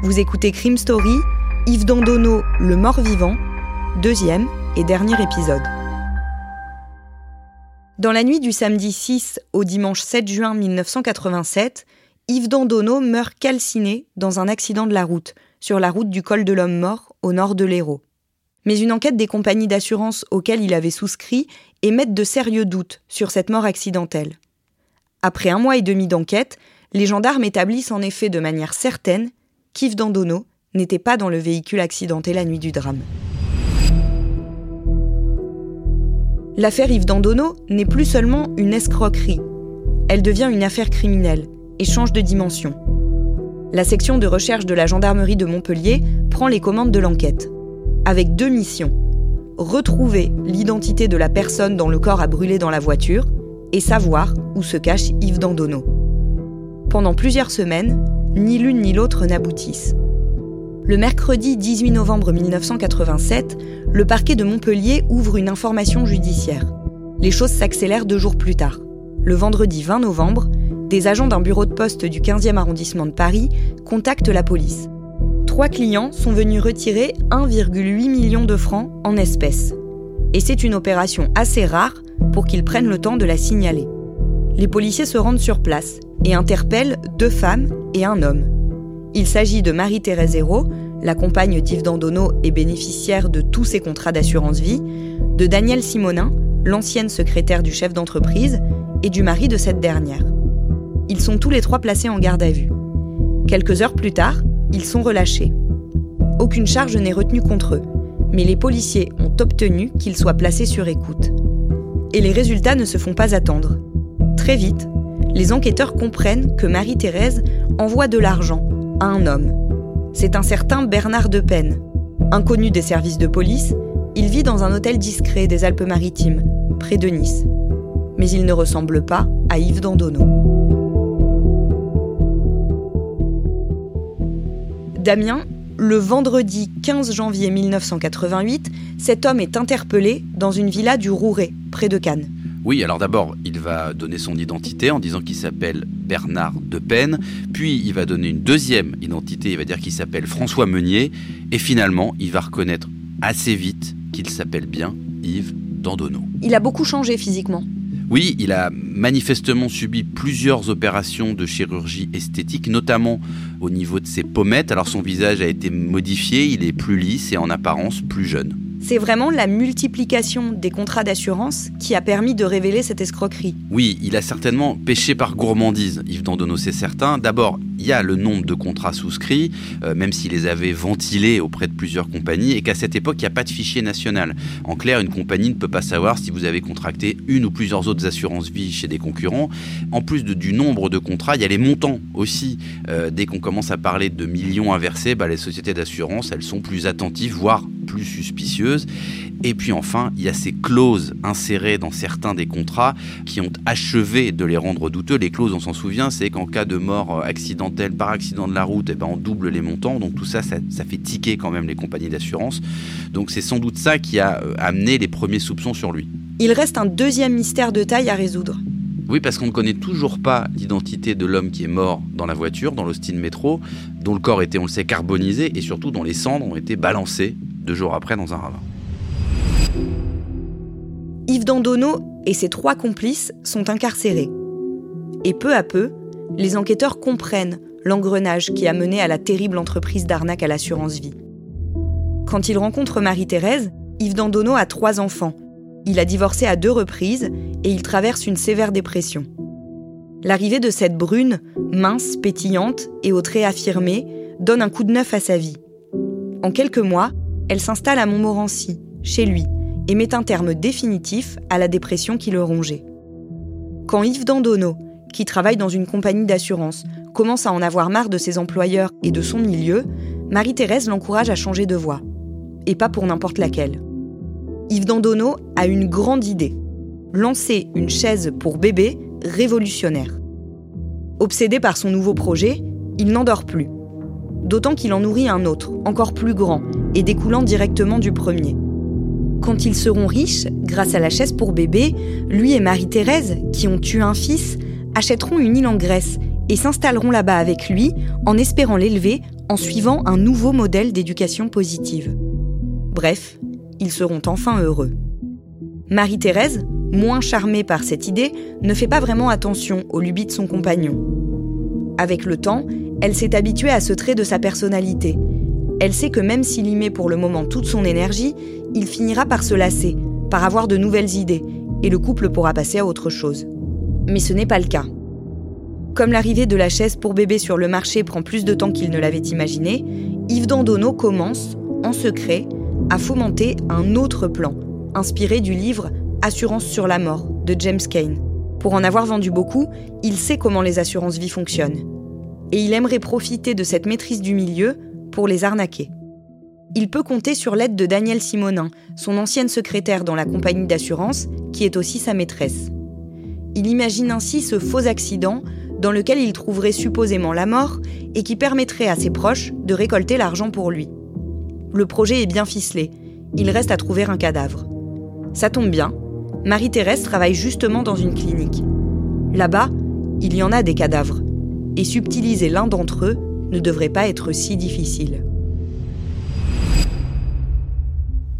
Vous écoutez Crime Story, Yves Dandono, le mort-vivant, deuxième et dernier épisode. Dans la nuit du samedi 6 au dimanche 7 juin 1987, Yves Dandono meurt calciné dans un accident de la route, sur la route du col de l'Homme Mort, au nord de l'Hérault. Mais une enquête des compagnies d'assurance auxquelles il avait souscrit émet de sérieux doutes sur cette mort accidentelle. Après un mois et demi d'enquête, les gendarmes établissent en effet de manière certaine qu'Yves Dandono n'était pas dans le véhicule accidenté la nuit du drame. L'affaire Yves Dandono n'est plus seulement une escroquerie. Elle devient une affaire criminelle et change de dimension. La section de recherche de la gendarmerie de Montpellier prend les commandes de l'enquête, avec deux missions. Retrouver l'identité de la personne dont le corps a brûlé dans la voiture et savoir où se cache Yves Dandono. Pendant plusieurs semaines, ni l'une ni l'autre n'aboutissent. Le mercredi 18 novembre 1987, le parquet de Montpellier ouvre une information judiciaire. Les choses s'accélèrent deux jours plus tard. Le vendredi 20 novembre, des agents d'un bureau de poste du 15e arrondissement de Paris contactent la police. Trois clients sont venus retirer 1,8 million de francs en espèces. Et c'est une opération assez rare pour qu'ils prennent le temps de la signaler. Les policiers se rendent sur place et interpellent deux femmes et un homme. Il s'agit de Marie-Thérèse Hérault, la compagne d'Yves Dandono et bénéficiaire de tous ses contrats d'assurance vie, de Daniel Simonin, l'ancienne secrétaire du chef d'entreprise, et du mari de cette dernière. Ils sont tous les trois placés en garde à vue. Quelques heures plus tard, ils sont relâchés. Aucune charge n'est retenue contre eux, mais les policiers ont obtenu qu'ils soient placés sur écoute. Et les résultats ne se font pas attendre. Très vite, les enquêteurs comprennent que Marie-Thérèse envoie de l'argent à un homme. C'est un certain Bernard de Pen. Inconnu des services de police, il vit dans un hôtel discret des Alpes-Maritimes, près de Nice. Mais il ne ressemble pas à Yves Dandono. Damien, le vendredi 15 janvier 1988, cet homme est interpellé dans une villa du Rouret, près de Cannes. Oui, alors d'abord, il va donner son identité en disant qu'il s'appelle Bernard de Pen, puis il va donner une deuxième identité, il va dire qu'il s'appelle François Meunier, et finalement, il va reconnaître assez vite qu'il s'appelle bien Yves Dandonneau. Il a beaucoup changé physiquement. Oui, il a manifestement subi plusieurs opérations de chirurgie esthétique, notamment au niveau de ses pommettes. Alors son visage a été modifié, il est plus lisse et en apparence plus jeune. C'est vraiment la multiplication des contrats d'assurance qui a permis de révéler cette escroquerie. Oui, il a certainement péché par gourmandise, Yves Dandono, c'est certain. D'abord, il y a le nombre de contrats souscrits, euh, même s'il les avait ventilés auprès de plusieurs compagnies, et qu'à cette époque, il n'y a pas de fichier national. En clair, une compagnie ne peut pas savoir si vous avez contracté une ou plusieurs autres assurances vie chez des concurrents. En plus du nombre de contrats, il y a les montants aussi. Euh, dès qu'on commence à parler de millions inversés, bah, les sociétés d'assurance, elles sont plus attentives, voire plus suspicieuses. Et puis enfin, il y a ces clauses insérées dans certains des contrats qui ont achevé de les rendre douteux. Les clauses, on s'en souvient, c'est qu'en cas de mort par accident de la route, eh ben, on double les montants. Donc tout ça, ça, ça fait tiquer quand même les compagnies d'assurance. Donc c'est sans doute ça qui a euh, amené les premiers soupçons sur lui. Il reste un deuxième mystère de taille à résoudre. Oui, parce qu'on ne connaît toujours pas l'identité de l'homme qui est mort dans la voiture, dans l'Austin Métro, dont le corps était, on le sait, carbonisé et surtout dont les cendres ont été balancées deux jours après dans un ravin. Yves Dandono et ses trois complices sont incarcérés. Et peu à peu, les enquêteurs comprennent l'engrenage qui a mené à la terrible entreprise d'arnaque à l'assurance vie. Quand il rencontre Marie-Thérèse, Yves Dandono a trois enfants. Il a divorcé à deux reprises et il traverse une sévère dépression. L'arrivée de cette brune, mince, pétillante et au trait affirmé, donne un coup de neuf à sa vie. En quelques mois, elle s'installe à Montmorency, chez lui, et met un terme définitif à la dépression qui le rongeait. Quand Yves Dandono qui travaille dans une compagnie d'assurance, commence à en avoir marre de ses employeurs et de son milieu, Marie-Thérèse l'encourage à changer de voie. Et pas pour n'importe laquelle. Yves Dandonneau a une grande idée. Lancer une chaise pour bébé révolutionnaire. Obsédé par son nouveau projet, il n'endort plus. D'autant qu'il en nourrit un autre, encore plus grand, et découlant directement du premier. Quand ils seront riches, grâce à la chaise pour bébé, lui et Marie-Thérèse, qui ont eu un fils, achèteront une île en Grèce et s'installeront là-bas avec lui en espérant l'élever en suivant un nouveau modèle d'éducation positive. Bref, ils seront enfin heureux. Marie-Thérèse, moins charmée par cette idée, ne fait pas vraiment attention aux lubies de son compagnon. Avec le temps, elle s'est habituée à ce trait de sa personnalité. Elle sait que même s'il y met pour le moment toute son énergie, il finira par se lasser, par avoir de nouvelles idées, et le couple pourra passer à autre chose. Mais ce n'est pas le cas. Comme l'arrivée de la chaise pour bébé sur le marché prend plus de temps qu'il ne l'avait imaginé, Yves Dandonneau commence, en secret, à fomenter un autre plan, inspiré du livre Assurance sur la mort de James Kane. Pour en avoir vendu beaucoup, il sait comment les assurances vie fonctionnent. Et il aimerait profiter de cette maîtrise du milieu pour les arnaquer. Il peut compter sur l'aide de Danielle Simonin, son ancienne secrétaire dans la compagnie d'assurance, qui est aussi sa maîtresse. Il imagine ainsi ce faux accident dans lequel il trouverait supposément la mort et qui permettrait à ses proches de récolter l'argent pour lui. Le projet est bien ficelé, il reste à trouver un cadavre. Ça tombe bien, Marie-Thérèse travaille justement dans une clinique. Là-bas, il y en a des cadavres, et subtiliser l'un d'entre eux ne devrait pas être si difficile.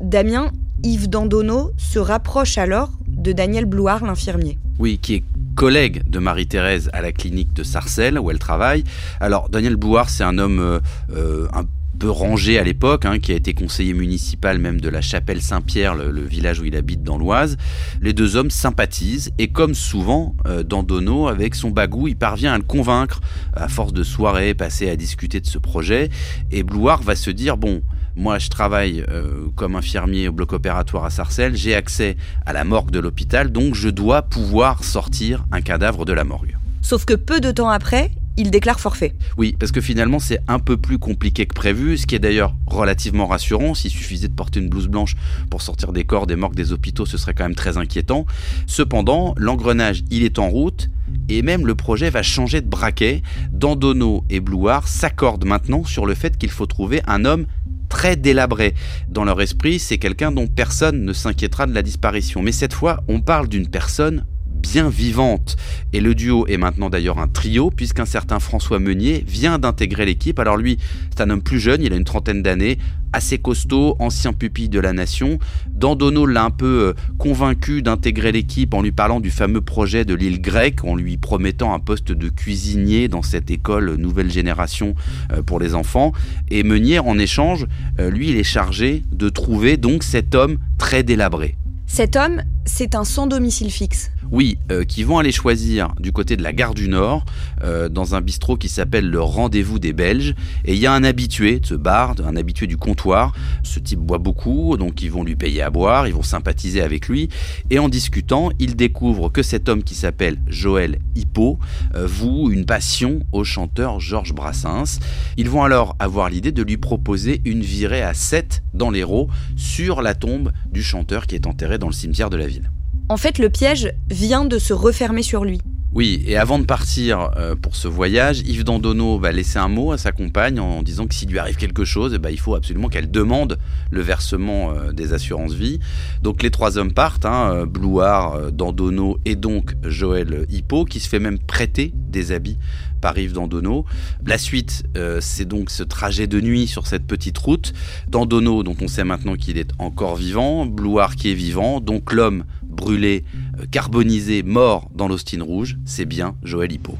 Damien, Yves Dandonneau se rapproche alors de Daniel Blouard, l'infirmier. Oui, qui est collègue de Marie-Thérèse à la clinique de Sarcelles où elle travaille. Alors Daniel Blouard, c'est un homme euh, euh, un peu rangé à l'époque, hein, qui a été conseiller municipal même de la chapelle Saint-Pierre, le, village où il habite dans l'Oise. Les deux hommes sympathisent et comme souvent euh, dans avec son bagou, il parvient à le convaincre à force de soirées passées à discuter de ce projet. Et Blouard va se dire, bon, moi, je travaille euh, comme infirmier au bloc opératoire à Sarcelles, j'ai accès à la morgue de l'hôpital, donc je dois pouvoir sortir un cadavre de la morgue. Sauf que peu de temps après, il déclare forfait. Oui, parce que finalement c'est un peu plus compliqué que prévu, ce qui est d'ailleurs relativement rassurant. S'il suffisait de porter une blouse blanche pour sortir des corps des morgues des hôpitaux, ce serait quand même très inquiétant. Cependant, l'engrenage, il est en route et même le projet va changer de braquet. Dandono et Blouard s'accordent maintenant sur le fait qu'il faut trouver un homme très délabré. Dans leur esprit, c'est quelqu'un dont personne ne s'inquiétera de la disparition. Mais cette fois, on parle d'une personne bien vivante. Et le duo est maintenant d'ailleurs un trio, puisqu'un certain François Meunier vient d'intégrer l'équipe. Alors lui, c'est un homme plus jeune, il a une trentaine d'années, assez costaud, ancien pupille de la nation. Dandono l'a un peu euh, convaincu d'intégrer l'équipe en lui parlant du fameux projet de l'île grecque, en lui promettant un poste de cuisinier dans cette école nouvelle génération euh, pour les enfants. Et Meunier, en échange, euh, lui, il est chargé de trouver donc cet homme très délabré. Cet homme, c'est un sans domicile fixe. Oui, euh, qui vont aller choisir du côté de la gare du Nord, euh, dans un bistrot qui s'appelle le Rendez-vous des Belges. Et il y a un habitué de ce bar, un habitué du comptoir. Ce type boit beaucoup, donc ils vont lui payer à boire, ils vont sympathiser avec lui. Et en discutant, ils découvrent que cet homme qui s'appelle Joël Hippo euh, voue une passion au chanteur Georges Brassens. Ils vont alors avoir l'idée de lui proposer une virée à 7 dans l'Hérault sur la tombe du chanteur qui est enterré dans le cimetière de la ville. En fait, le piège vient de se refermer sur lui. Oui, et avant de partir euh, pour ce voyage, Yves Dandonneau va laisser un mot à sa compagne en disant que s'il lui arrive quelque chose, eh ben, il faut absolument qu'elle demande le versement euh, des assurances vie. Donc les trois hommes partent, hein, euh, Blouard, Dandonneau et donc Joël Hippo, qui se fait même prêter des habits par Yves Dandonneau. La suite, c'est donc ce trajet de nuit sur cette petite route. Dandonneau, dont on sait maintenant qu'il est encore vivant, Blouard qui est vivant, donc l'homme brûlé, euh, carbonisé, mort dans l'Austin rouge, c'est bien Joël Hippo.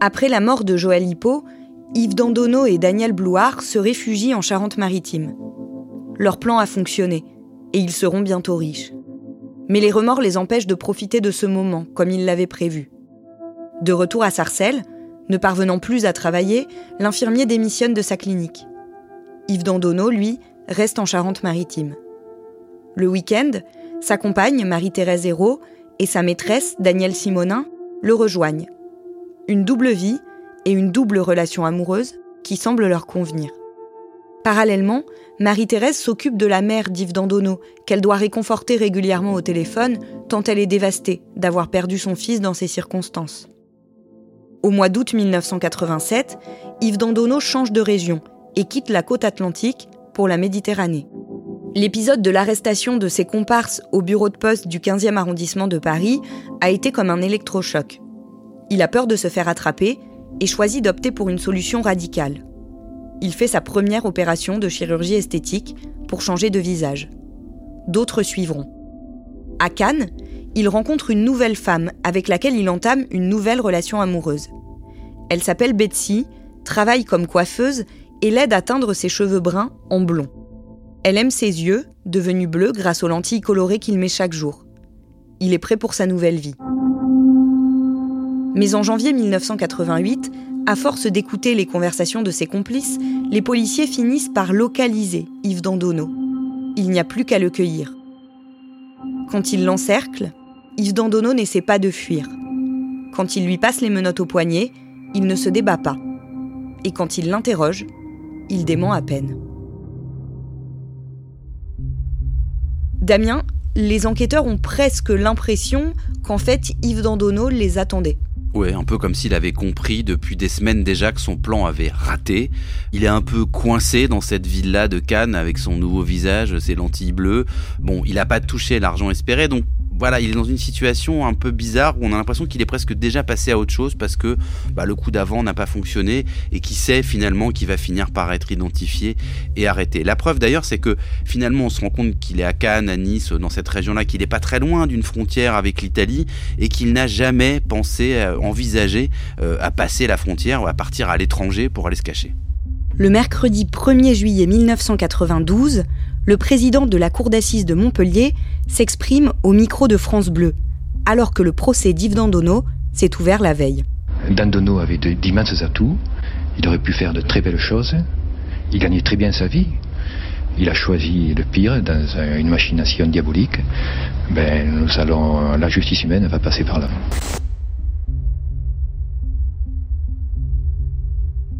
Après la mort de Joël Hippo, Yves Dandonneau et Daniel Blouard se réfugient en Charente-Maritime. Leur plan a fonctionné et ils seront bientôt riches. Mais les remords les empêchent de profiter de ce moment comme ils l'avaient prévu. De retour à Sarcelles, ne parvenant plus à travailler, l'infirmier démissionne de sa clinique. Yves Dandonneau, lui, reste en Charente-Maritime. Le week-end, sa compagne, Marie-Thérèse Hérault, et sa maîtresse, Danielle Simonin, le rejoignent. Une double vie et une double relation amoureuse qui semblent leur convenir. Parallèlement, Marie-Thérèse s'occupe de la mère d'Yves Dandonneau, qu'elle doit réconforter régulièrement au téléphone, tant elle est dévastée d'avoir perdu son fils dans ces circonstances. Au mois d'août 1987, Yves Dandonneau change de région et quitte la côte atlantique pour la Méditerranée. L'épisode de l'arrestation de ses comparses au bureau de poste du 15e arrondissement de Paris a été comme un électrochoc. Il a peur de se faire attraper et choisit d'opter pour une solution radicale. Il fait sa première opération de chirurgie esthétique pour changer de visage. D'autres suivront. À Cannes, il rencontre une nouvelle femme avec laquelle il entame une nouvelle relation amoureuse. Elle s'appelle Betsy, travaille comme coiffeuse et l'aide à teindre ses cheveux bruns en blond. Elle aime ses yeux, devenus bleus grâce aux lentilles colorées qu'il met chaque jour. Il est prêt pour sa nouvelle vie. Mais en janvier 1988, à force d'écouter les conversations de ses complices, les policiers finissent par localiser Yves Dandonneau. Il n'y a plus qu'à le cueillir. Quand il l'encercle, Yves Dandonneau n'essaie pas de fuir. Quand il lui passe les menottes au poignet, il ne se débat pas. Et quand il l'interroge, il dément à peine. Damien, les enquêteurs ont presque l'impression qu'en fait Yves Dandonneau les attendait. Ouais, un peu comme s'il avait compris depuis des semaines déjà que son plan avait raté. Il est un peu coincé dans cette ville-là de Cannes avec son nouveau visage, ses lentilles bleues. Bon, il n'a pas touché l'argent espéré, donc voilà, il est dans une situation un peu bizarre où on a l'impression qu'il est presque déjà passé à autre chose parce que bah, le coup d'avant n'a pas fonctionné et qui sait finalement qu'il va finir par être identifié et arrêté. La preuve d'ailleurs, c'est que finalement on se rend compte qu'il est à Cannes, à Nice, dans cette région-là, qu'il n'est pas très loin d'une frontière avec l'Italie et qu'il n'a jamais pensé, euh, envisagé euh, à passer la frontière ou à partir à l'étranger pour aller se cacher. Le mercredi 1er juillet 1992, le président de la cour d'assises de Montpellier s'exprime au micro de France Bleu, alors que le procès d'Yves Dandonneau s'est ouvert la veille. Dandonneau avait d'immenses atouts, il aurait pu faire de très belles choses, il gagnait très bien sa vie. Il a choisi le pire dans une machination diabolique. Ben, nous allons, la justice humaine va passer par là.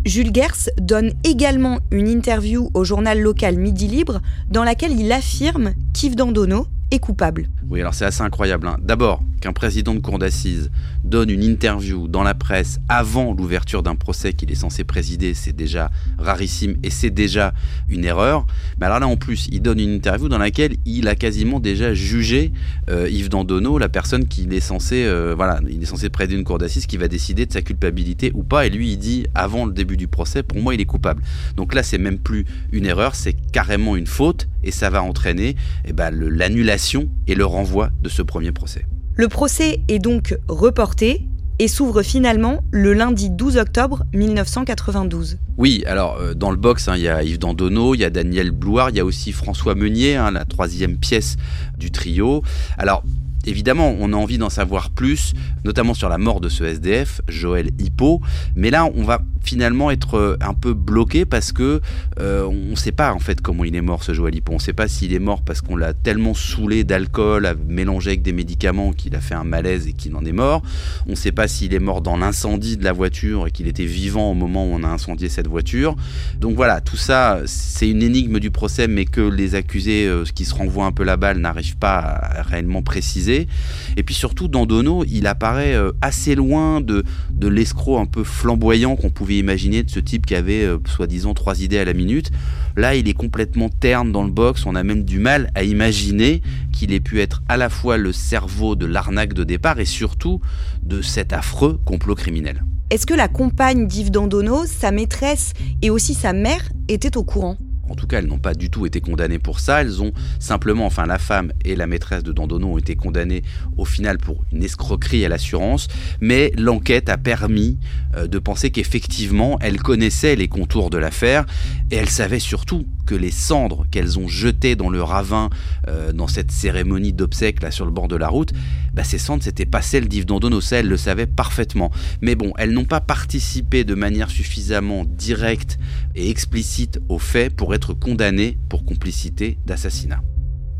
Jules Gers donne également une interview au journal local Midi Libre dans laquelle il affirme qu'Yves Dandonneau est coupable. Oui, alors c'est assez incroyable. Hein. D'abord, qu'un président de cour d'assises donne une interview dans la presse avant l'ouverture d'un procès qu'il est censé présider, c'est déjà rarissime et c'est déjà une erreur. Mais alors là, en plus, il donne une interview dans laquelle il a quasiment déjà jugé euh, Yves Dandonneau, la personne qu'il est censé, euh, voilà, il est censé présider une cour d'assises qui va décider de sa culpabilité ou pas. Et lui, il dit avant le début du procès, pour moi, il est coupable. Donc là, c'est même plus une erreur, c'est carrément une faute et ça va entraîner eh ben, l'annulation et le renvoi de ce premier procès. Le procès est donc reporté et s'ouvre finalement le lundi 12 octobre 1992. Oui, alors euh, dans le box, hein, il y a Yves Dandonneau, il y a Daniel Blouard, il y a aussi François Meunier, hein, la troisième pièce du trio. Alors Évidemment, on a envie d'en savoir plus, notamment sur la mort de ce SDF, Joël Hippo. Mais là, on va finalement être euh, un peu bloqué parce que euh, on ne sait pas en fait comment il est mort ce Joël Hippo. On ne sait pas s'il est mort parce qu'on l'a tellement saoulé d'alcool, mélangé avec des médicaments qu'il a fait un malaise et qu'il en est mort. On ne sait pas s'il est mort dans l'incendie de la voiture et qu'il était vivant au moment où on a incendié cette voiture. Donc voilà, tout ça, c'est une énigme du procès, mais que les accusés euh, qui se renvoient un peu la balle n'arrivent pas à réellement préciser. Et puis surtout, dans Dono, il apparaît euh, assez loin de, de l'escroc un peu flamboyant qu'on pouvait imaginer de ce type qui avait euh, soi-disant trois idées à la minute. Là, il est complètement terne dans le box. On a même du mal à imaginer qu'il ait pu être à la fois le cerveau de l'arnaque de départ et surtout de cet affreux complot criminel. Est-ce que la compagne d'Yves Dandono, sa maîtresse et aussi sa mère étaient au courant? En tout cas, elles n'ont pas du tout été condamnées pour ça. Elles ont simplement, enfin, la femme et la maîtresse de Dandono ont été condamnées au final pour une escroquerie à l'assurance. Mais l'enquête a permis euh, de penser qu'effectivement, elles connaissaient les contours de l'affaire et elles savaient surtout que les cendres qu'elles ont jetées dans le ravin euh, dans cette cérémonie d'obsèques là sur le bord de la route, bah, ces cendres c'était pas celles d'Yves Dandono, ça elles le savaient parfaitement. Mais bon, elles n'ont pas participé de manière suffisamment directe et explicite au fait pour être condamnées pour complicité d'assassinat.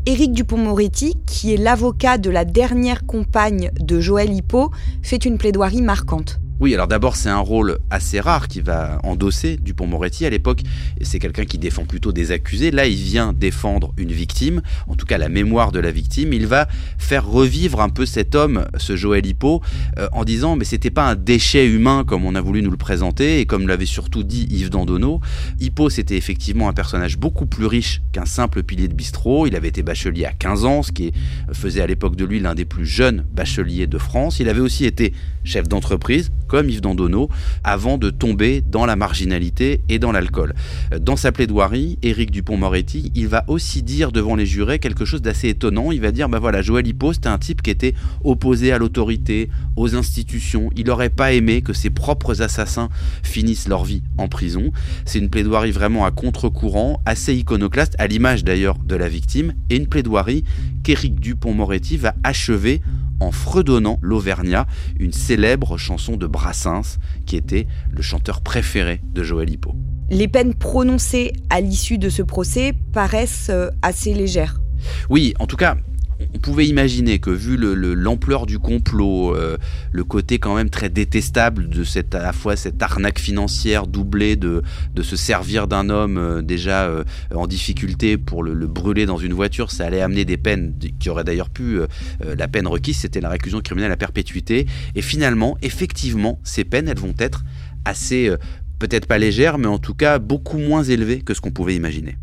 Éric Dupont-Moretti, qui est l'avocat de la dernière compagne de Joël Hippo, fait une plaidoirie marquante. Oui, alors d'abord, c'est un rôle assez rare qui va endosser Dupont-Moretti à l'époque. C'est quelqu'un qui défend plutôt des accusés. Là, il vient défendre une victime, en tout cas la mémoire de la victime. Il va faire revivre un peu cet homme, ce Joël Hippo, euh, en disant mais c'était pas un déchet humain comme on a voulu nous le présenter et comme l'avait surtout dit Yves Dandonneau. Hippo, c'était effectivement un personnage beaucoup plus riche qu'un simple pilier de bistrot. Il avait été bachelier à 15 ans, ce qui faisait à l'époque de lui l'un des plus jeunes bacheliers de France. Il avait aussi été chef d'entreprise comme Yves Dandonneau, avant de tomber dans la marginalité et dans l'alcool. Dans sa plaidoirie, Éric Dupont-Moretti, il va aussi dire devant les jurés quelque chose d'assez étonnant. Il va dire, bah voilà, Joël Hippo, c'était un type qui était opposé à l'autorité, aux institutions. Il n'aurait pas aimé que ses propres assassins finissent leur vie en prison. C'est une plaidoirie vraiment à contre-courant, assez iconoclaste, à l'image d'ailleurs de la victime, et une plaidoirie qu'Éric Dupont-Moretti va achever en fredonnant l'Auvergnat, une célèbre chanson de Brassens, qui était le chanteur préféré de Joël Hippo. Les peines prononcées à l'issue de ce procès paraissent euh, assez légères. Oui, en tout cas, on pouvait imaginer que vu l'ampleur du complot, euh, le côté quand même très détestable de cette fois cette arnaque financière doublée de, se servir d'un homme euh, déjà euh, en difficulté pour le, brûler dans une voiture, ça allait amener des peines qui auraient d'ailleurs pu la peine requise, c'était la réclusion criminelle à perpétuité. Et finalement, effectivement, ces peines, elles vont être assez peut-être pas légères, mais en tout cas beaucoup moins élevées que ce qu'on pouvait imaginer.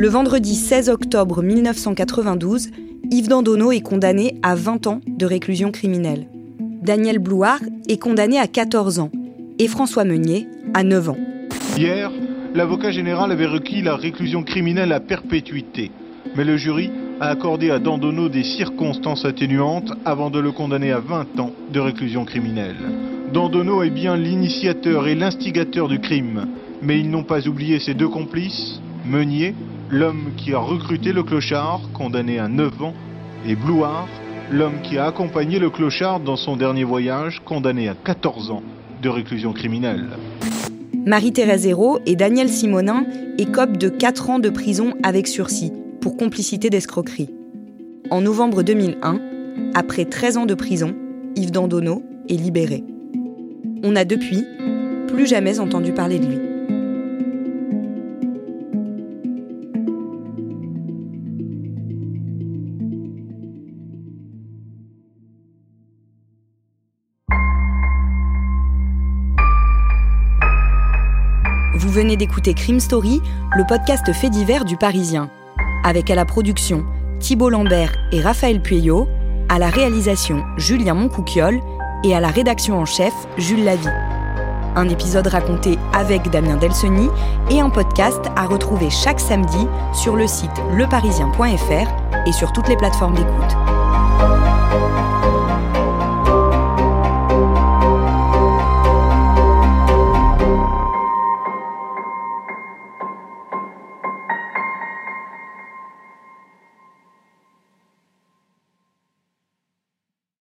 Le vendredi 16 octobre 1992, Yves Dandonneau est condamné à 20 ans de réclusion criminelle. Daniel Blouard est condamné à 14 ans et François Meunier à 9 ans. Hier, l'avocat général avait requis la réclusion criminelle à perpétuité. Mais le jury a accordé à Dandonneau des circonstances atténuantes avant de le condamner à 20 ans de réclusion criminelle. Dandonneau est bien l'initiateur et l'instigateur du crime, mais ils n'ont pas oublié ses deux complices, Meunier l'homme qui a recruté le clochard, condamné à 9 ans, et Blouard, l'homme qui a accompagné le clochard dans son dernier voyage, condamné à 14 ans de réclusion criminelle. Marie-Thérèse Hérault et Daniel Simonin écopent de 4 ans de prison avec sursis pour complicité d'escroquerie. En novembre 2001, après 13 ans de prison, Yves Dandonneau est libéré. On n'a depuis plus jamais entendu parler de lui. Venez d'écouter Crime Story, le podcast fait divers du Parisien. Avec à la production Thibault Lambert et Raphaël Pueyo, à la réalisation Julien Moncouquiole et à la rédaction en chef Jules Lavie. Un épisode raconté avec Damien Delseny et un podcast à retrouver chaque samedi sur le site leparisien.fr et sur toutes les plateformes d'écoute.